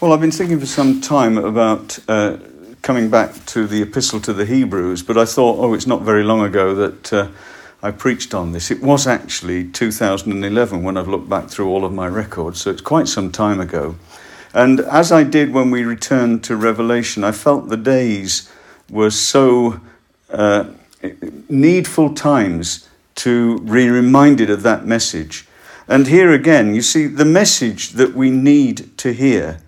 Well, I've been thinking for some time about uh, coming back to the Epistle to the Hebrews, but I thought, oh, it's not very long ago that uh, I preached on this. It was actually 2011 when I've looked back through all of my records, so it's quite some time ago. And as I did when we returned to Revelation, I felt the days were so uh, needful times to be reminded of that message. And here again, you see, the message that we need to hear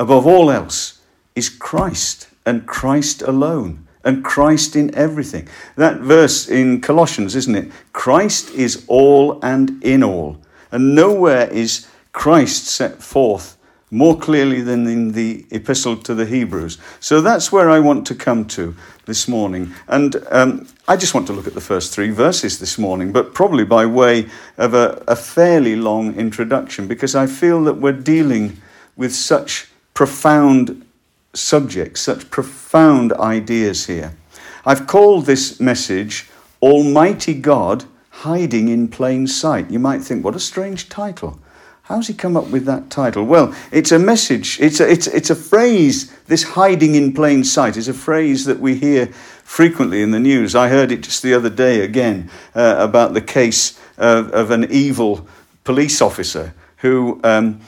above all else is Christ and Christ alone and Christ in everything. That verse in Colossians, isn't it? Christ is all and in all. And nowhere is Christ set forth more clearly than in the epistle to the Hebrews. So that's where I want to come to this morning. And um, I just want to look at the first three verses this morning, but probably by way of a, a fairly long introduction, because I feel that we're dealing with such profound subjects, such profound ideas here. I've called this message Almighty God Hiding in Plain Sight. You might think, what a strange title. How's he come up with that title? Well, it's a message, it's a, it's, it's a phrase, this hiding in plain sight is a phrase that we hear frequently in the news. I heard it just the other day again uh, about the case of, of an evil police officer who um,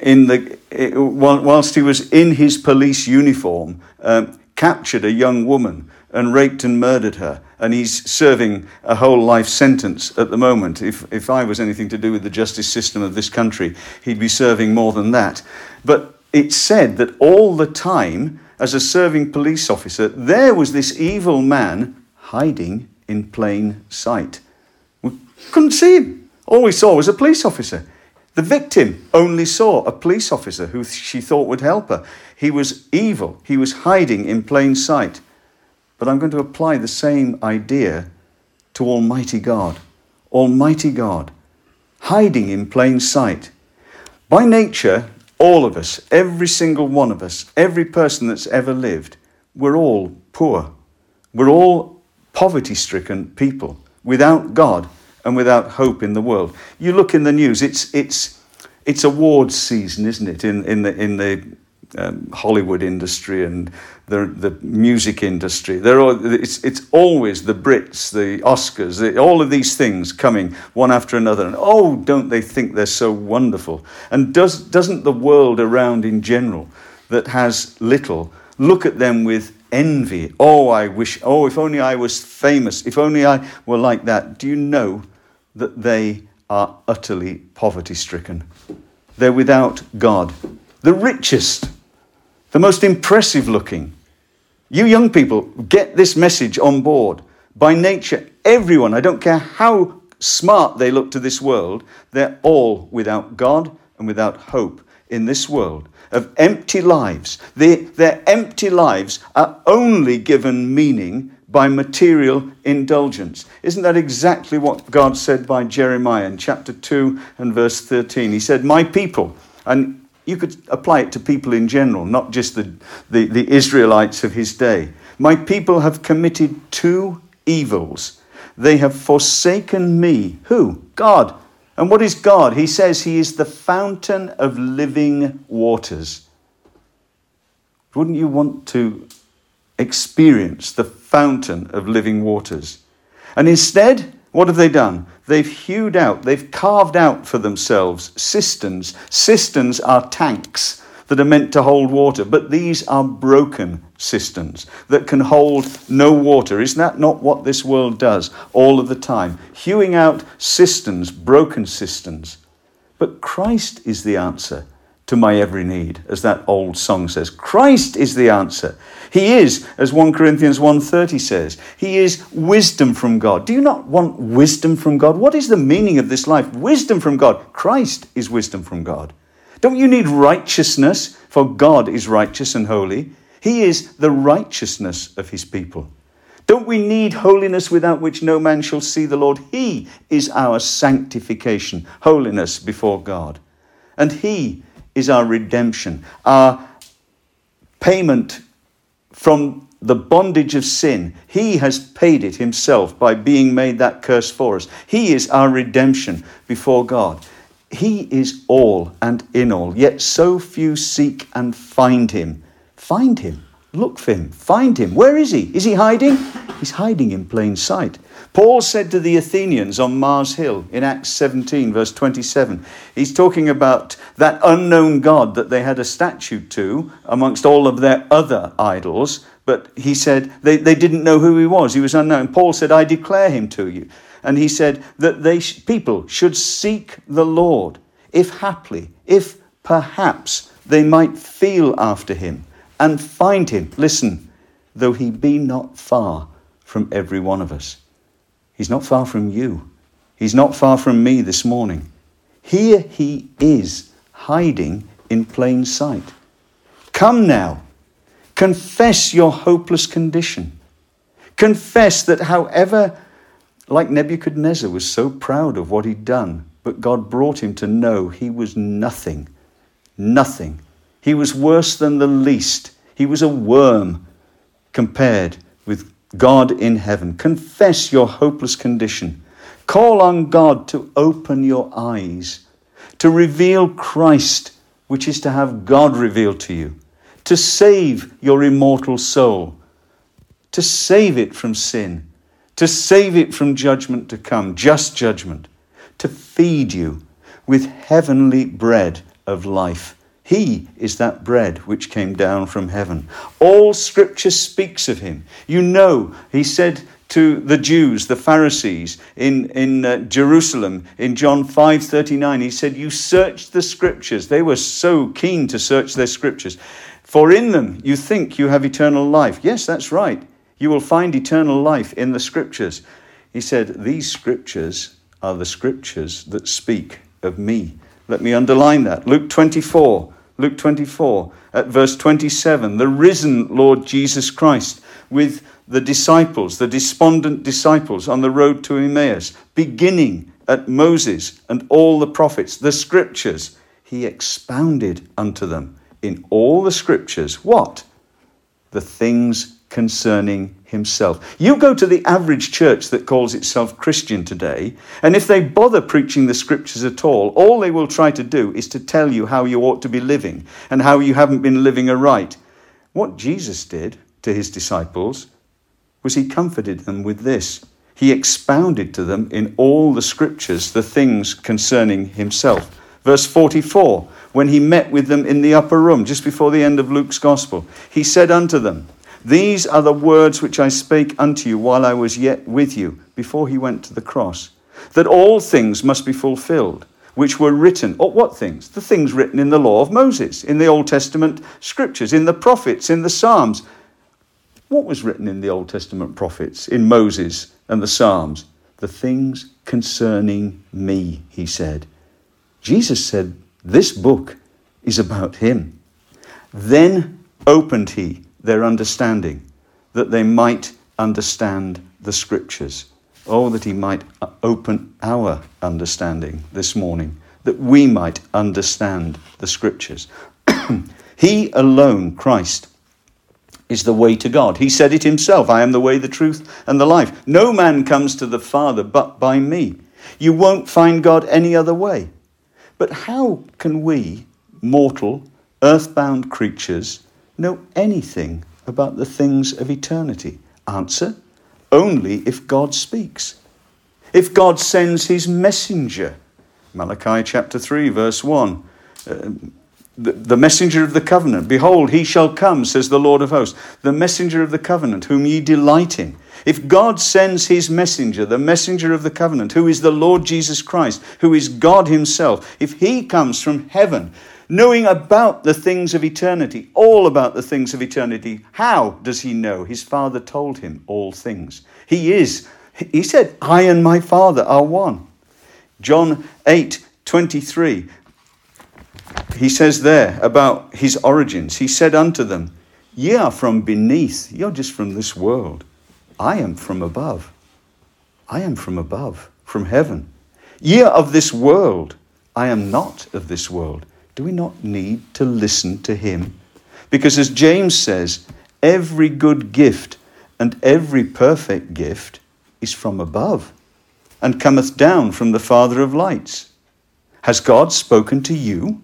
in the, whilst he was in his police uniform, um, captured a young woman and raped and murdered her. And he's serving a whole life sentence at the moment. If, if I was anything to do with the justice system of this country, he'd be serving more than that. But it's said that all the time, as a serving police officer, there was this evil man hiding in plain sight. We couldn't see him. All we saw was a police officer. The victim only saw a police officer who she thought would help her. He was evil, he was hiding in plain sight. But I'm going to apply the same idea to Almighty God. Almighty God, hiding in plain sight. By nature, all of us, every single one of us, every person that's ever lived, we're all poor. We're all poverty stricken people without God and without hope in the world. You look in the news, it's, it's, it's awards season, isn't it, in, in the, in the um, Hollywood industry and the, the music industry. There are, it's, it's always the Brits, the Oscars, the, all of these things coming one after another. And oh, don't they think they're so wonderful? And does, doesn't the world around in general that has little look at them with envy? Oh, I wish, oh, if only I was famous, if only I were like that. Do you know that they are utterly poverty stricken. They're without God. The richest, the most impressive looking. You young people, get this message on board. By nature, everyone, I don't care how smart they look to this world, they're all without God and without hope in this world of empty lives. Their empty lives are only given meaning by material indulgence. Isn't that exactly what God said by Jeremiah in chapter 2 and verse 13? He said, My people, and you could apply it to people in general, not just the, the, the Israelites of his day. My people have committed two evils. They have forsaken me. Who? God. And what is God? He says he is the fountain of living waters. Wouldn't you want to experience the fountain of living waters. And instead, what have they done? They've hewed out, they've carved out for themselves cisterns. Cisterns are tanks that are meant to hold water, but these are broken cisterns that can hold no water. Is that not what this world does all of the time? Hewing out cisterns, broken cisterns. But Christ is the answer to my every need, as that old song says. Christ is the answer. He is, as 1 Corinthians 1:30 says, he is wisdom from God. Do you not want wisdom from God? What is the meaning of this life? Wisdom from God. Christ is wisdom from God. Don't you need righteousness? For God is righteous and holy. He is the righteousness of his people. Don't we need holiness without which no man shall see the Lord? He is our sanctification, holiness before God. And He is our redemption, our payment from the bondage of sin. He has paid it himself by being made that curse for us. He is our redemption before God. He is all and in all, yet so few seek and find him. Find him. Look for him. Find him. Where is he? Is he hiding? He's hiding in plain sight. Paul said to the Athenians on Mars Hill in Acts 17, verse 27, he's talking about that unknown God that they had a statue to amongst all of their other idols. But he said they, they didn't know who he was. He was unknown. Paul said, I declare him to you. And he said that they people should seek the Lord, if haply, if perhaps they might feel after him and find him. Listen, though he be not far from every one of us. He's not far from you. He's not far from me this morning. Here he is, hiding in plain sight. Come now, confess your hopeless condition. Confess that, however, like Nebuchadnezzar was so proud of what he'd done, but God brought him to know he was nothing. Nothing. He was worse than the least. He was a worm compared God in heaven. Confess your hopeless condition. Call on God to open your eyes, to reveal Christ, which is to have God revealed to you, to save your immortal soul, to save it from sin, to save it from judgment to come, just judgment, to feed you with heavenly bread of life he is that bread which came down from heaven. All scripture speaks of him. You know, he said to the Jews, the Pharisees in, in uh, Jerusalem in John 5:39, he said, You search the scriptures. They were so keen to search their scriptures. For in them you think you have eternal life. Yes, that's right. You will find eternal life in the scriptures. He said, These scriptures are the scriptures that speak of me. Let me underline that. Luke 24, Luke 24, at verse 27, the risen Lord Jesus Christ with the disciples, the despondent disciples on the road to Emmaus, beginning at Moses and all the prophets, the scriptures, he expounded unto them in all the scriptures what? The things concerning himself. You go to the average church that calls itself Christian today, and if they bother preaching the scriptures at all, all they will try to do is to tell you how you ought to be living and how you haven't been living aright. What Jesus did to his disciples was he comforted them with this. He expounded to them in all the scriptures the things concerning himself. Verse 44, when he met with them in the upper room, just before the end of Luke's gospel, he said unto them, these are the words which I spake unto you while I was yet with you, before he went to the cross, that all things must be fulfilled, which were written. Or what things? The things written in the law of Moses, in the Old Testament scriptures, in the prophets, in the Psalms. What was written in the Old Testament prophets, in Moses and the Psalms? The things concerning me, he said. Jesus said, This book is about him. Then opened he their understanding, that they might understand the scriptures. Oh, that He might open our understanding this morning, that we might understand the scriptures. he alone, Christ, is the way to God. He said it himself I am the way, the truth, and the life. No man comes to the Father but by me. You won't find God any other way. But how can we, mortal, earthbound creatures, know anything about the things of eternity? Answer only if God speaks. If God sends his messenger. Malachi chapter 3, verse 1. Uh, the, the messenger of the covenant. Behold, he shall come, says the Lord of hosts, the messenger of the covenant, whom ye delight in. If God sends his messenger, the messenger of the covenant, who is the Lord Jesus Christ, who is God himself, if he comes from heaven knowing about the things of eternity, all about the things of eternity. How does he know? His Father told him all things. He is, he said, I and my Father are one. John 8 23, he says there about his origins, he said unto them, Ye are from beneath, you're just from this world. I am from above. I am from above, from heaven. Ye are of this world. I am not of this world do we not need to listen to him? Because as James says, every good gift and every perfect gift is from above and cometh down from the Father of lights. Has God spoken to you?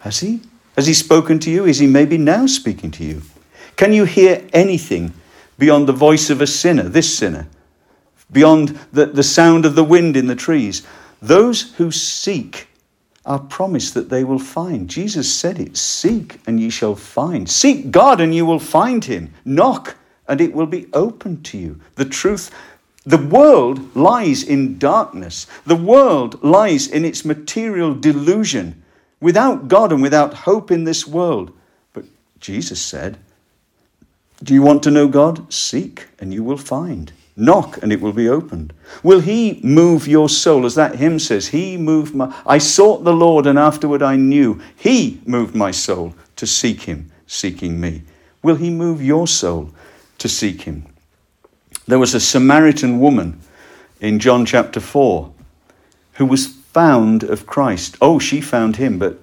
Has He? Has He spoken to you? Is He maybe now speaking to you? Can you hear anything beyond the voice of a sinner, this sinner? Beyond the, the sound of the wind in the trees? Those who seek are promised that they will find. Jesus said it Seek and ye shall find. Seek God and you will find Him. Knock and it will be open to you. The truth, the world lies in darkness, the world lies in its material delusion without God and without hope in this world. But Jesus said, Do you want to know God? Seek and you will find. Knock and it will be opened. Will He move your soul? As that hymn says, He moved my. I sought the Lord and afterward I knew. He moved my soul to seek Him, seeking me. Will He move your soul to seek Him? There was a Samaritan woman in John chapter 4 who was found of Christ. Oh, she found Him, but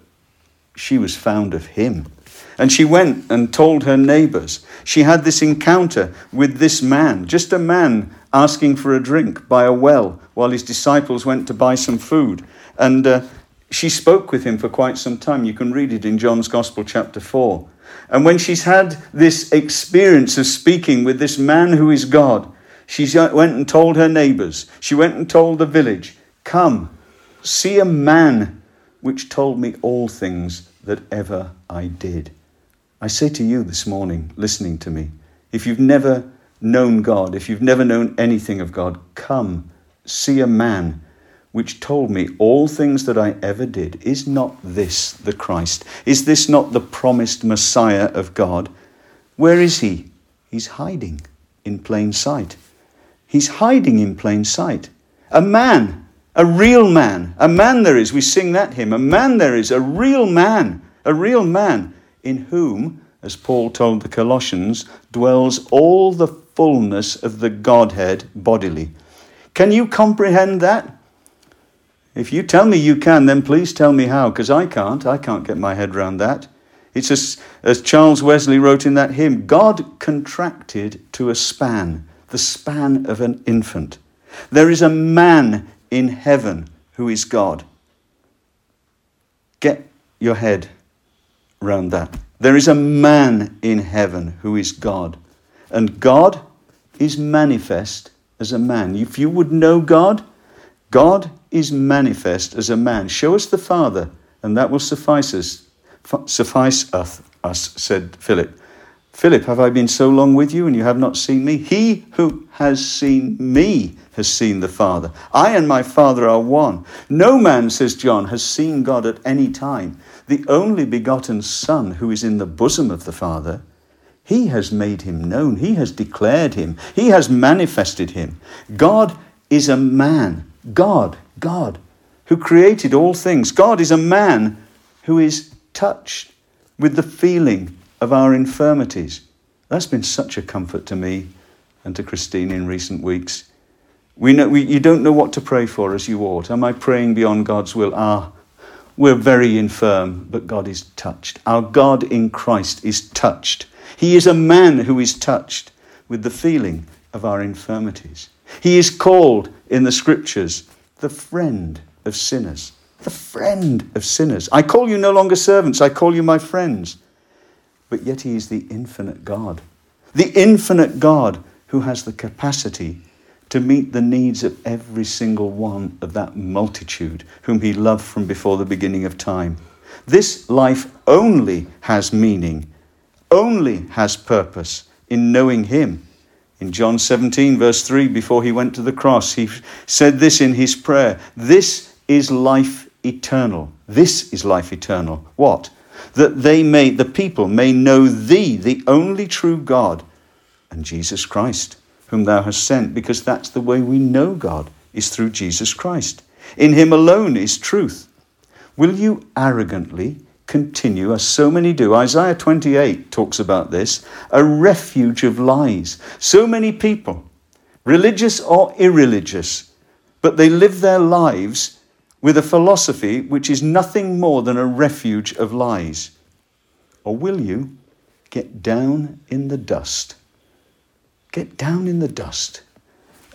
she was found of Him. And she went and told her neighbors. She had this encounter with this man, just a man asking for a drink by a well while his disciples went to buy some food. And uh, she spoke with him for quite some time. You can read it in John's Gospel, chapter 4. And when she's had this experience of speaking with this man who is God, she went and told her neighbors. She went and told the village, Come, see a man which told me all things that ever I did. I say to you this morning, listening to me, if you've never known God, if you've never known anything of God, come, see a man which told me all things that I ever did. Is not this the Christ? Is this not the promised Messiah of God? Where is he? He's hiding in plain sight. He's hiding in plain sight. A man, a real man, a man there is. We sing that hymn. A man there is, a real man, a real man in whom, as Paul told the Colossians, dwells all the fullness of the Godhead bodily. Can you comprehend that? If you tell me you can, then please tell me how, because I can't. I can't get my head around that. It's as, as Charles Wesley wrote in that hymn God contracted to a span, the span of an infant. There is a man in heaven who is God. Get your head around that. There is a man in heaven who is God, and God is manifest as a man. If you would know God, God is manifest as a man. Show us the Father, and that will suffice us. Suffice us, us, said Philip. Philip, have I been so long with you and you have not seen me? He who has seen me has seen the Father. I and my Father are one. No man, says John, has seen God at any time the only begotten Son who is in the bosom of the Father, he has made him known. He has declared him. He has manifested him. God is a man. God, God, who created all things. God is a man who is touched with the feeling of our infirmities. That's been such a comfort to me and to Christine in recent weeks. We know, we, you don't know what to pray for as you ought. Am I praying beyond God's will? Ah, we're very infirm, but God is touched. Our God in Christ is touched. He is a man who is touched with the feeling of our infirmities. He is called in the scriptures the friend of sinners. The friend of sinners. I call you no longer servants, I call you my friends. But yet he is the infinite God. The infinite God who has the capacity to meet the needs of every single one of that multitude whom he loved from before the beginning of time. This life only has meaning, only has purpose in knowing him. In John 17, verse 3, before he went to the cross, he said this in his prayer This is life eternal. This is life eternal. What? That they may, the people may know thee, the only true God, and Jesus Christ whom thou hast sent, because that's the way we know God, is through Jesus Christ. In him alone is truth. Will you arrogantly continue, as so many do? Isaiah 28 talks about this a refuge of lies. So many people, religious or irreligious, but they live their lives with a philosophy which is nothing more than a refuge of lies. Or will you get down in the dust? Get down in the dust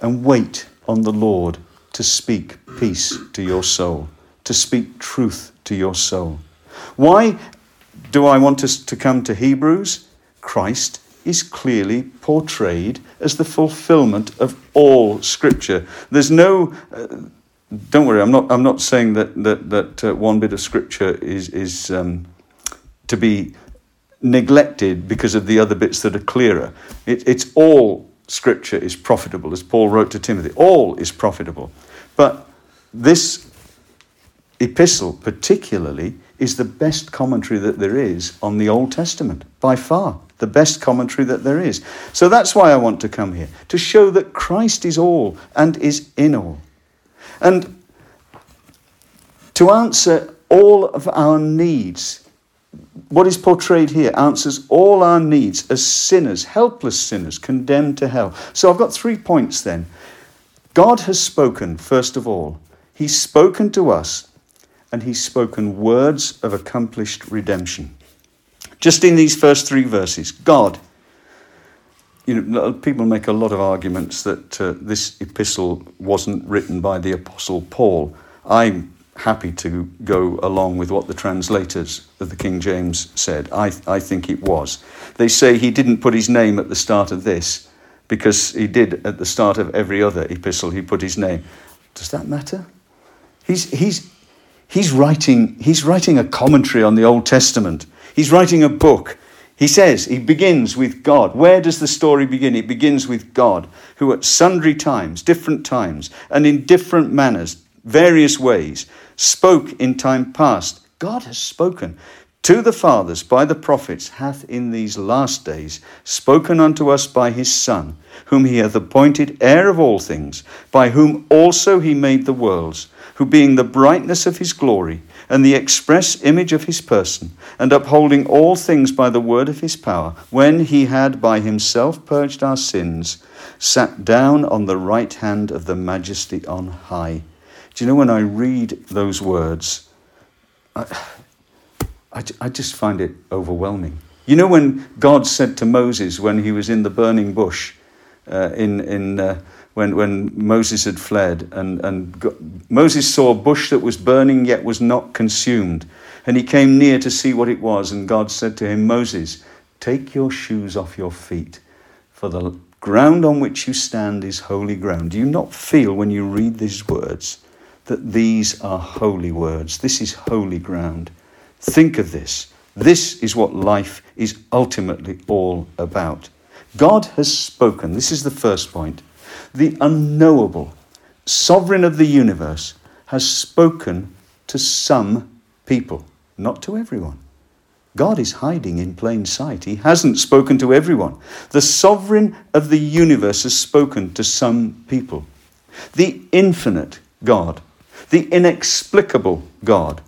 and wait on the Lord to speak peace to your soul. to speak truth to your soul. Why do I want us to come to Hebrews? Christ is clearly portrayed as the fulfillment of all Scripture. There's no. Uh, don't worry, I'm not. I'm not saying that that that uh, one bit of Scripture is is um, to be neglected because of the other bits that are clearer. It, it's all Scripture is profitable, as Paul wrote to Timothy. All is profitable, but this epistle, particularly, is the best commentary that there is on the Old Testament by far the best commentary that there is. So that's why I want to come here, to show that Christ is all and is in all. And to answer all of our needs, what is portrayed here answers all our needs as sinners, helpless sinners, condemned to hell. So I've got three points then. God has spoken, first of all. He's spoken to us, and He's spoken words of accomplished redemption. Just in these first three verses, God. You know, people make a lot of arguments that uh, this epistle wasn't written by the Apostle Paul. I'm happy to go along with what the translators of the King James said. I, I think it was. They say he didn't put his name at the start of this because he did at the start of every other epistle, he put his name. Does that matter? He's, he's, he's, writing, he's writing a commentary on the Old Testament. He's writing a book. He says, he begins with God. Where does the story begin? It begins with God, who at sundry times, different times, and in different manners, various ways, spoke in time past. God has spoken to the fathers by the prophets, hath in these last days spoken unto us by his Son, whom he hath appointed heir of all things, by whom also he made the worlds, who being the brightness of his glory, and the express image of his person, and upholding all things by the word of his power, when he had by himself purged our sins, sat down on the right hand of the majesty on high. Do you know when I read those words, I, I, I just find it overwhelming. You know when God said to Moses when he was in the burning bush uh, in, in uh, when, when Moses had fled, and, and God, Moses saw a bush that was burning yet was not consumed. And he came near to see what it was, and God said to him, Moses, take your shoes off your feet, for the ground on which you stand is holy ground. Do you not feel when you read these words that these are holy words? This is holy ground. Think of this. This is what life is ultimately all about. God has spoken. This is the first point the unknowable, sovereign of the universe, has spoken to some people, not to everyone. God is hiding in plain sight. He hasn't spoken to everyone. The sovereign of the universe has spoken to some people. The infinite God, the inexplicable God,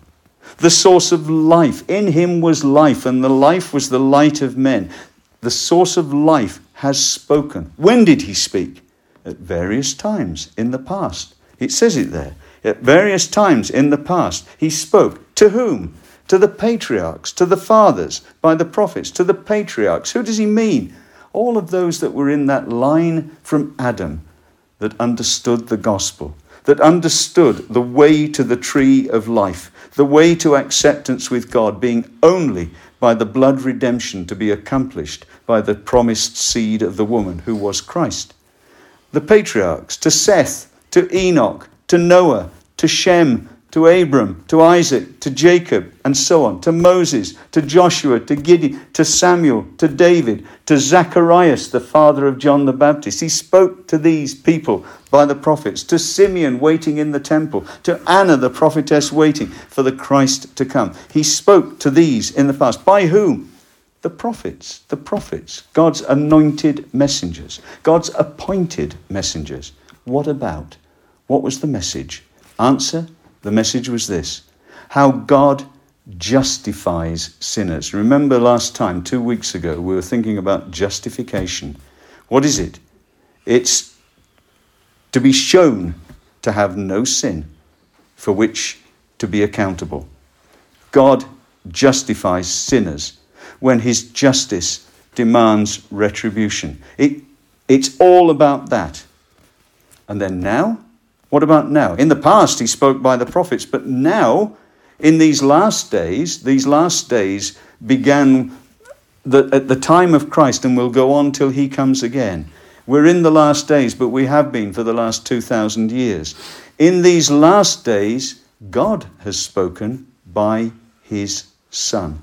the source of life. In him was life, and the life was the light of men. The source of life has spoken. When did he speak? at various times in the past. It says it there. At various times in the past, he spoke. To whom? To the patriarchs, to the fathers, by the prophets, to the patriarchs. Who does he mean? All of those that were in that line from Adam that understood the gospel, that understood the way to the tree of life, the way to acceptance with God being only by the blood redemption to be accomplished by the promised seed of the woman who was Christ. The patriarchs, to Seth, to Enoch, to Noah, to Shem, to Abram, to Isaac, to Jacob, and so on, to Moses, to Joshua, to Gideon, to Samuel, to David, to Zacharias, the father of John the Baptist. He spoke to these people by the prophets, to Simeon waiting in the temple, to Anna the prophetess waiting for the Christ to come. He spoke to these in the past. By whom? the prophets, the prophets, God's anointed messengers, God's appointed messengers. What about? What was the message? Answer the message was this how God justifies sinners. Remember last time, two weeks ago, we were thinking about justification. What is it? It's to be shown to have no sin for which to be accountable. God justifies sinners when his justice demands retribution. It, it's all about that. And then now, What about now? In the past, he spoke by the prophets, but now, in these last days, these last days began the, at the time of Christ and will go on till he comes again. We're in the last days, but we have been for the last 2,000 years. In these last days, God has spoken by his Son.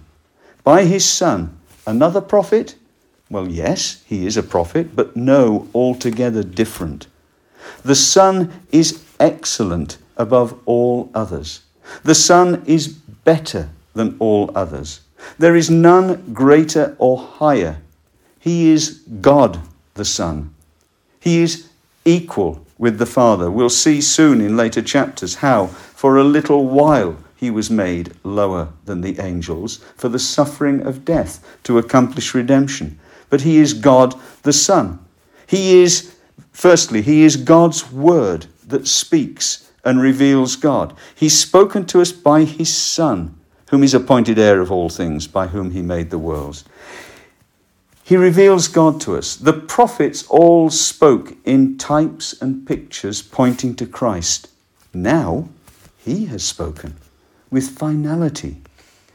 By his Son. Another prophet? Well, yes, he is a prophet, but no, altogether different. The Son is excellent above all others. The Son is better than all others. There is none greater or higher. He is God the Son. He is equal with the Father. We'll see soon in later chapters how, for a little while, he was made lower than the angels for the suffering of death to accomplish redemption. But he is God the Son. He is, firstly, he is God's word that speaks and reveals God. He's spoken to us by his Son, whom is appointed heir of all things, by whom he made the worlds. He reveals God to us. The prophets all spoke in types and pictures pointing to Christ. Now, he has spoken with finality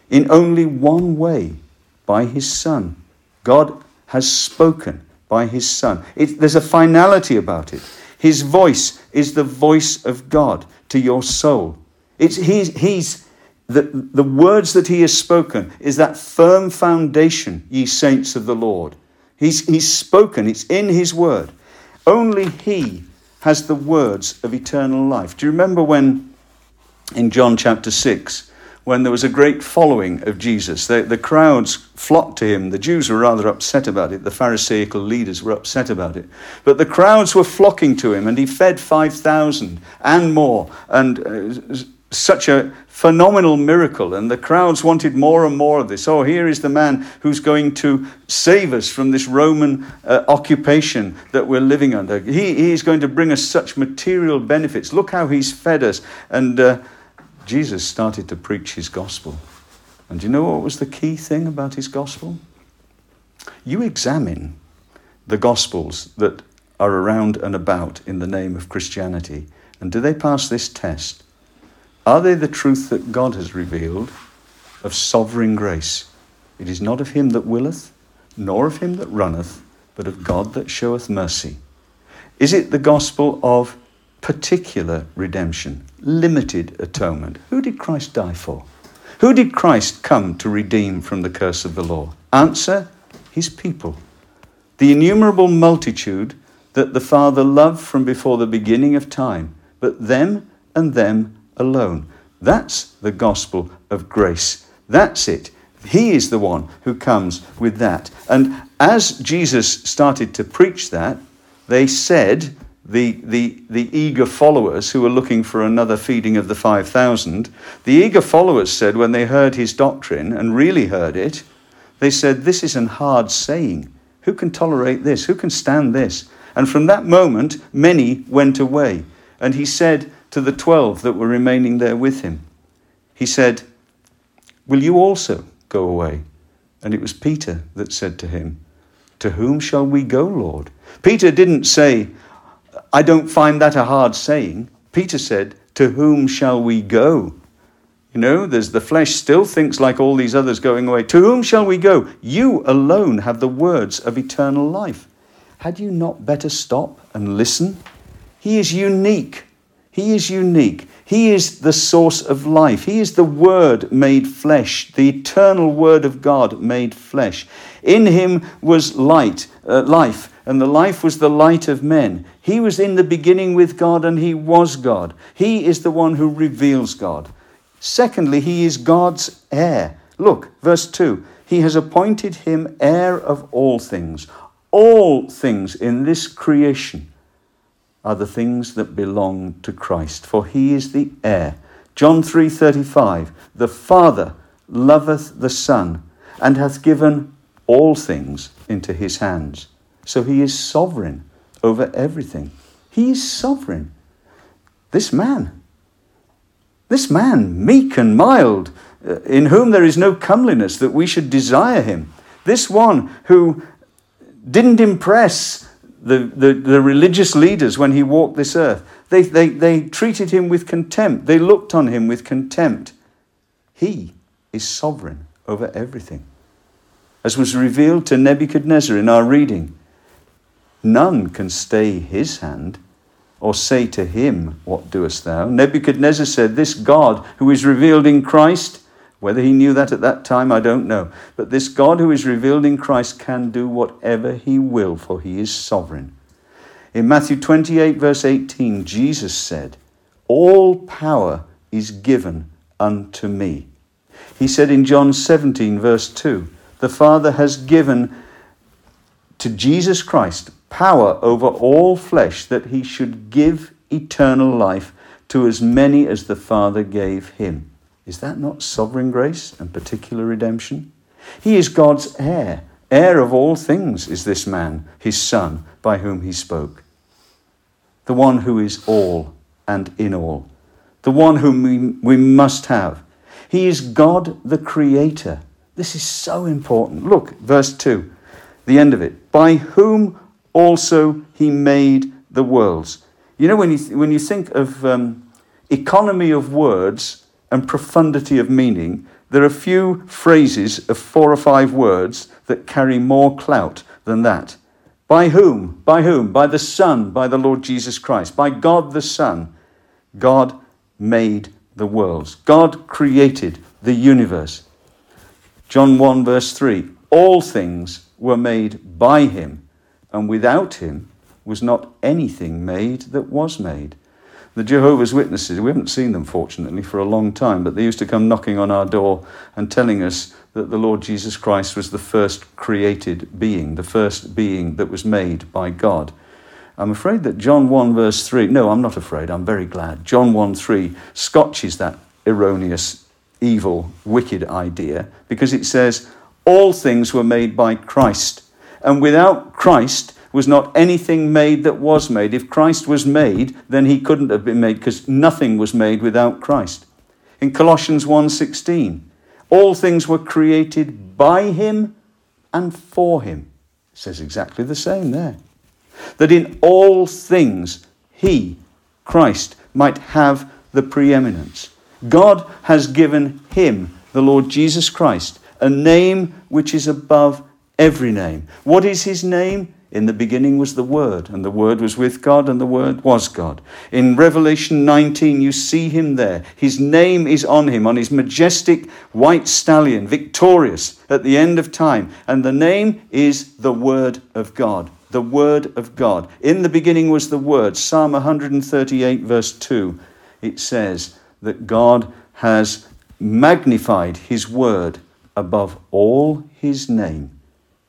in only one way by his Son. God has spoken by his Son. It, there's a finality about it. His voice is the voice of God to your soul. It's, he's, he's, the, the words that he has spoken is that firm foundation, ye saints of the Lord. He's, he's spoken, it's in his word. Only he has the words of eternal life. Do you remember when in John chapter 6, when there was a great following of Jesus. The, the, crowds flocked to him. The Jews were rather upset about it. The Pharisaical leaders were upset about it. But the crowds were flocking to him, and he fed 5,000 and more. And uh, such a phenomenal miracle, and the crowds wanted more and more of this. Oh, here is the man who's going to save us from this Roman uh, occupation that we're living under. He, going to bring us such material benefits. Look how he's fed us. And uh, Jesus started to preach his gospel. And do you know what was the key thing about his gospel? You examine the gospels that are around and about in the name of Christianity, and do they pass this test? Are they the truth that God has revealed of sovereign grace? It is not of him that willeth, nor of him that runneth, but of God that showeth mercy. Is it the gospel of particular redemption, limited atonement? Who did Christ die for? Who did Christ come to redeem from the curse of the law? Answer His people. The innumerable multitude that the Father loved from before the beginning of time, but them and them alone. That's the gospel of grace. That's it. He is the one who comes with that. And as Jesus started to preach that, they said, the, the, the eager followers who were looking for another feeding of the 5,000, the eager followers said, when they heard his doctrine and really heard it, they said, This is an hard saying. Who can tolerate this? Who can stand this? And from that moment, many went away. And he said, to the twelve that were remaining there with him. He said, Will you also go away? And it was Peter that said to him, To whom shall we go, Lord? Peter didn't say, I don't find that a hard saying. Peter said, To whom shall we go? You know, there's the flesh still thinks like all these others going away. To whom shall we go? You alone have the words of eternal life. Had you not better stop and listen? He is unique. He is unique. He is the source of life. He is the Word made flesh, the eternal Word of God made flesh. In him was light, uh, life, and the life was the light of men. He was in the beginning with God, and he was God. He is the one who reveals God. Secondly, he is God's heir. Look, verse 2 He has appointed him heir of all things. All things in this creation are the things that belong to Christ, for he is the heir. John 3:35 The Father loveth the Son and hath given all things into his hands. So he is sovereign over everything. He is sovereign. This man, this man, meek and mild, uh, in whom there is no comeliness that we should desire him. This one who didn't impress the, the, the religious leaders when he walked this earth. They, they, they treated him with contempt, they looked on him with contempt. He is sovereign over everything. As was revealed to Nebuchadnezzar in our reading, none can stay his hand or say to him, What doest thou? Nebuchadnezzar said, This God who is revealed in Christ, whether he knew that at that time, I don't know. But this God who is revealed in Christ can do whatever he will, for he is sovereign. In Matthew 28, verse 18, Jesus said, All power is given unto me. He said in John 17, verse 2, The Father has given to Jesus Christ power over all flesh that he should give eternal life to as many as the Father gave him. Is that not sovereign grace and particular redemption? He is God's heir. Heir of all things is this man, his son, by whom he spoke. The one who is all and in all. The one whom we, we must have. He is God the Creator. This is so important. Look, verse 2, the end of it. By whom also he made the worlds. You know, when you, when you think of um, economy of words, and profundity of meaning, there are few phrases of four or five words that carry more clout than that. By whom? By whom? By the Son, by the Lord Jesus Christ. By God the Son. God made the worlds. God created the universe. John 1, verse 3 All things were made by him, and without him was not anything made that was made. The Jehovah's Witnesses, we haven't seen them fortunately for a long time, but they used to come knocking on our door and telling us that the Lord Jesus Christ was the first created being, the first being that was made by God. I'm afraid that John 1, verse 3, no, I'm not afraid, I'm very glad. John 1, 3 scotches that erroneous, evil, wicked idea because it says, All things were made by Christ. And without Christ, was not anything made that was made. If Christ was made, then he couldn't have been made because nothing was made without Christ. In Colossians 1:16, all things were created by him and for him. It says exactly the same there. That in all things he, Christ, might have the preeminence. God has given him, the Lord Jesus Christ, a name which is above every name. What is his name? In the beginning was the Word, and the Word was with God, and the Word was God. In Revelation 19, you see him there. His name is on him, on his majestic white stallion, victorious at the end of time. And the name is the Word of God. The Word of God. In the beginning was the Word. Psalm 138, verse 2, it says that God has magnified his Word above all his name.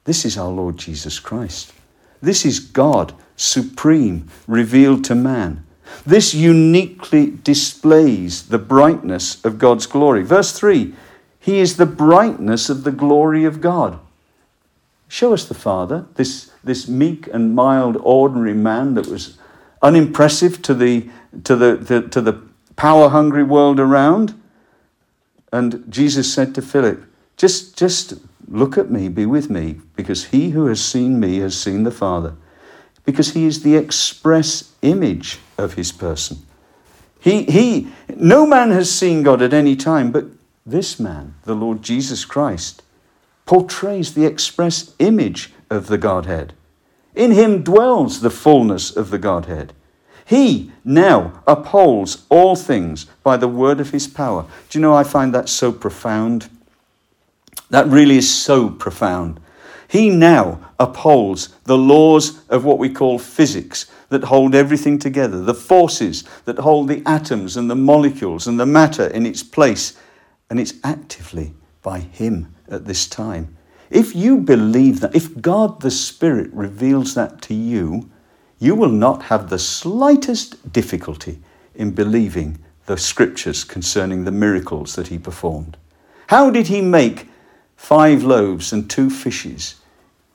This is our Lord Jesus Christ. This is God, supreme, revealed to man. This uniquely displays the brightness of God's glory. Verse 3 He is the brightness of the glory of God. Show us the Father, this, this meek and mild, ordinary man that was unimpressive to the, to the, the to the power hungry world around. And Jesus said to Philip, just, just Look at me, be with me, because he who has seen me has seen the Father, because he is the express image of his person. He, he, no man has seen God at any time, but this man, the Lord Jesus Christ, portrays the express image of the Godhead. In him dwells the fullness of the Godhead. He now upholds all things by the word of his power. Do you know, I find that so profound that really is so profound. He now upholds the laws of what we call physics that hold everything together, the forces that hold the atoms and the molecules and the matter in its place, and it's actively by Him at this time. If you believe that, if God the Spirit reveals that to you, you will not have the slightest difficulty in believing the scriptures concerning the miracles that He performed. How did He make five loaves and two fishes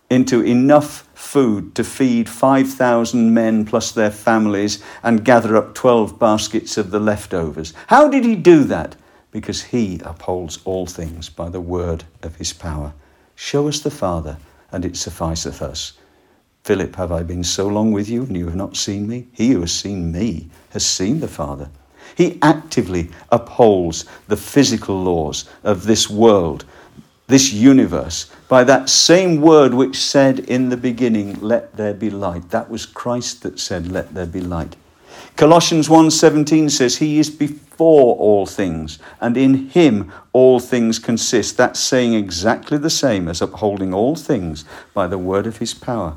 into enough food to feed 5,000 men plus their families and gather up 12 baskets of the leftovers. How did he do that? Because he upholds all things by the word of his power. Show us the Father, and it sufficeth us. Philip, have I been so long with you and you have not seen me? He who has seen me has seen the Father. He actively upholds the physical laws of this world, this universe, by that same word which said in the beginning, Let there be light. That was Christ that said, Let there be light. Colossians 1:17 says he is before all things and in him all things consist. That's saying exactly the same as upholding all things by the word of his power.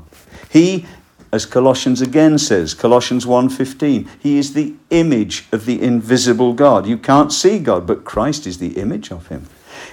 He as Colossians again says, Colossians 1:15, he is the image of the invisible God. You can't see God, but Christ is the image of him.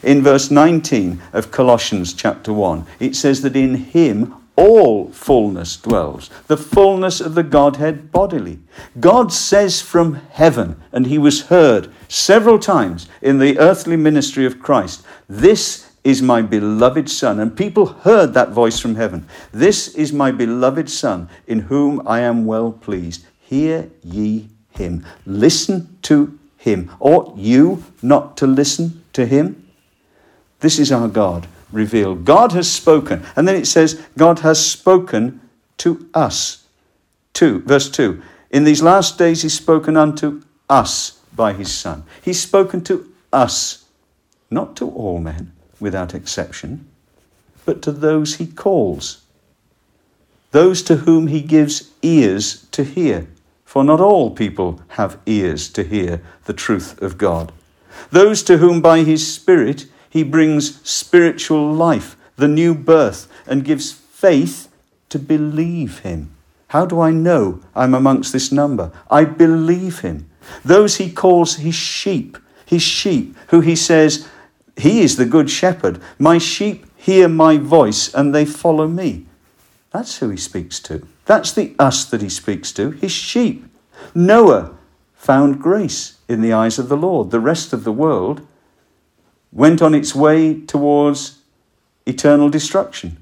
In verse 19 of Colossians chapter 1, it says that in him all fullness dwells, the fullness of the Godhead bodily. God says from heaven, and he was heard several times in the earthly ministry of Christ, This is my beloved Son. And people heard that voice from heaven. This is my beloved Son, in whom I am well pleased. Hear ye him. Listen to him. Ought you not to listen to him? This is our God revealed. God has spoken. And then it says, God has spoken to us. 2, verse 2. In these last days, he's spoken unto us by his Son. He's spoken to us, not to all men without exception, but to those he calls, those to whom he gives ears to hear. For not all people have ears to hear the truth of God. Those to whom by his Spirit he brings spiritual life, the new birth, and gives faith to believe him. How do I know I'm amongst this number? I believe him. Those he calls his sheep, his sheep, who he says, He is the good shepherd. My sheep hear my voice and they follow me. That's who he speaks to. That's the us that he speaks to, his sheep. Noah found grace in the eyes of the Lord. The rest of the world went on its way towards eternal destruction.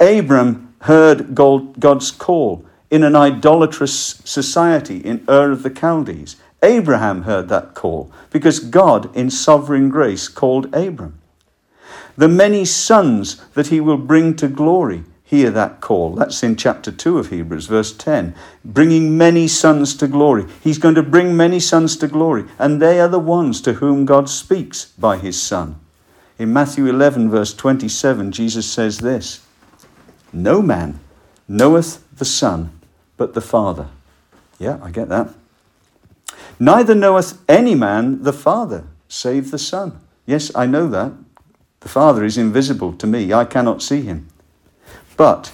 Abram heard God's call in an idolatrous society in Ur of the Chaldees. Abraham heard that call because God, in sovereign grace, called Abram. The many sons that he will bring to glory hear that call. That's in chapter 2 of Hebrews, verse 10. Bringing many sons to glory. He's going to bring many sons to glory, and they are the ones to whom God speaks by his Son. In Matthew 11, verse 27, Jesus says this No man knoweth the Son but the Father. Yeah, I get that. Neither knoweth any man the Father save the Son. Yes, I know that. The Father is invisible to me, I cannot see him. But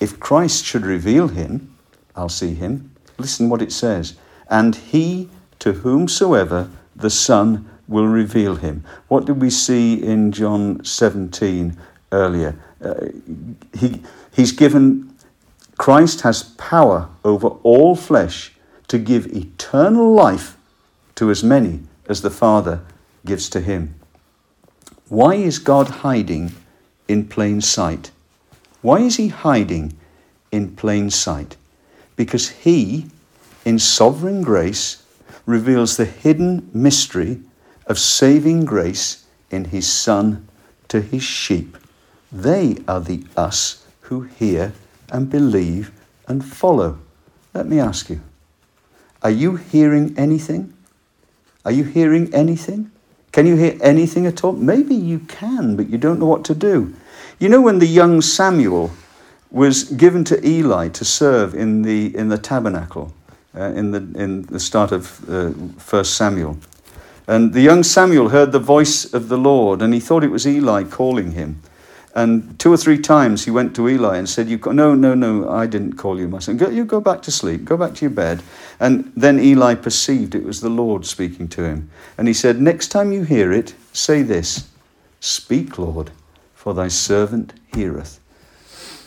if Christ should reveal him, I'll see him. Listen what it says. And he to whomsoever the Son will reveal him. What did we see in John 17 earlier? Uh, he, he's given, Christ has power over all flesh to give eternal life to as many as the Father gives to him. Why is God hiding in plain sight? Why is he hiding in plain sight? Because he, in sovereign grace, reveals the hidden mystery of saving grace in his Son to his sheep. They are the us who hear and believe and follow. Let me ask you are you hearing anything? Are you hearing anything? Can you hear anything at all? Maybe you can, but you don't know what to do. You know, when the young Samuel was given to Eli to serve in the, in the tabernacle, uh, in, the, in the start of uh, 1 Samuel, and the young Samuel heard the voice of the Lord, and he thought it was Eli calling him. And two or three times he went to Eli and said, you No, no, no, I didn't call you, my son. Go, you go back to sleep, go back to your bed. And then Eli perceived it was the Lord speaking to him. And he said, Next time you hear it, say this Speak, Lord, for thy servant heareth.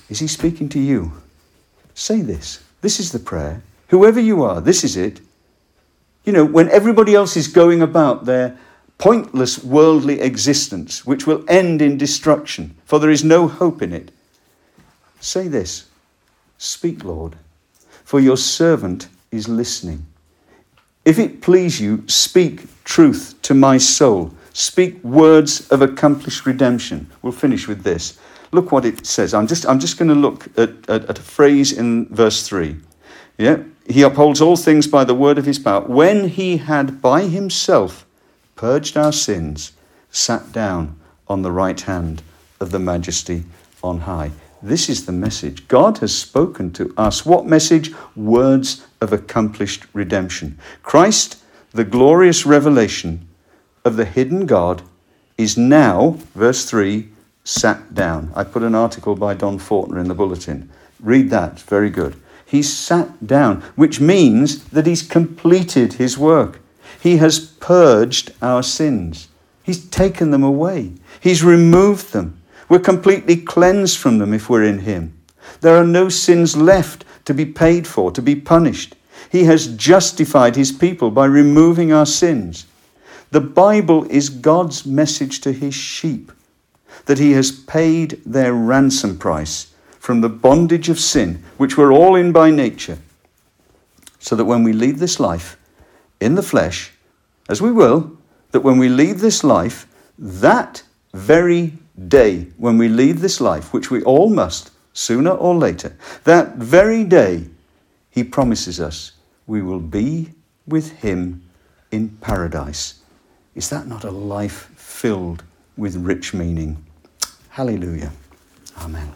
Is he speaking to you? Say this. This is the prayer. Whoever you are, this is it. You know, when everybody else is going about their pointless worldly existence, which will end in destruction, for there is no hope in it, say this Speak, Lord, for your servant is listening. If it please you, speak truth to my soul. Speak words of accomplished redemption. We'll finish with this. look what it says. I'm just, I'm just going to look at, at, at a phrase in verse 3. Yeah? He upholds all things by the word of his power. When he had by himself purged our sins, sat down on the right hand of the majesty on high. This is the message. God has spoken to us. What message? Words of accomplished redemption. Christ, the glorious revelation of the hidden God, is now, verse 3, sat down. I put an article by Don Fortner in the bulletin. Read that, very good. He's sat down, which means that he's completed his work. He has purged our sins. He's taken them away. He's removed them. We're completely cleansed from them if we're in Him. There are no sins left to be paid for, to be punished. He has justified His people by removing our sins. The Bible is God's message to His sheep that He has paid their ransom price from the bondage of sin, which we're all in by nature, so that when we leave this life in the flesh, as we will, that when we leave this life, that very day when we leave this life, which we all must, sooner or later, that very day, he promises us we will be with him in paradise. Is that not a life filled with rich meaning? Hallelujah. Amen.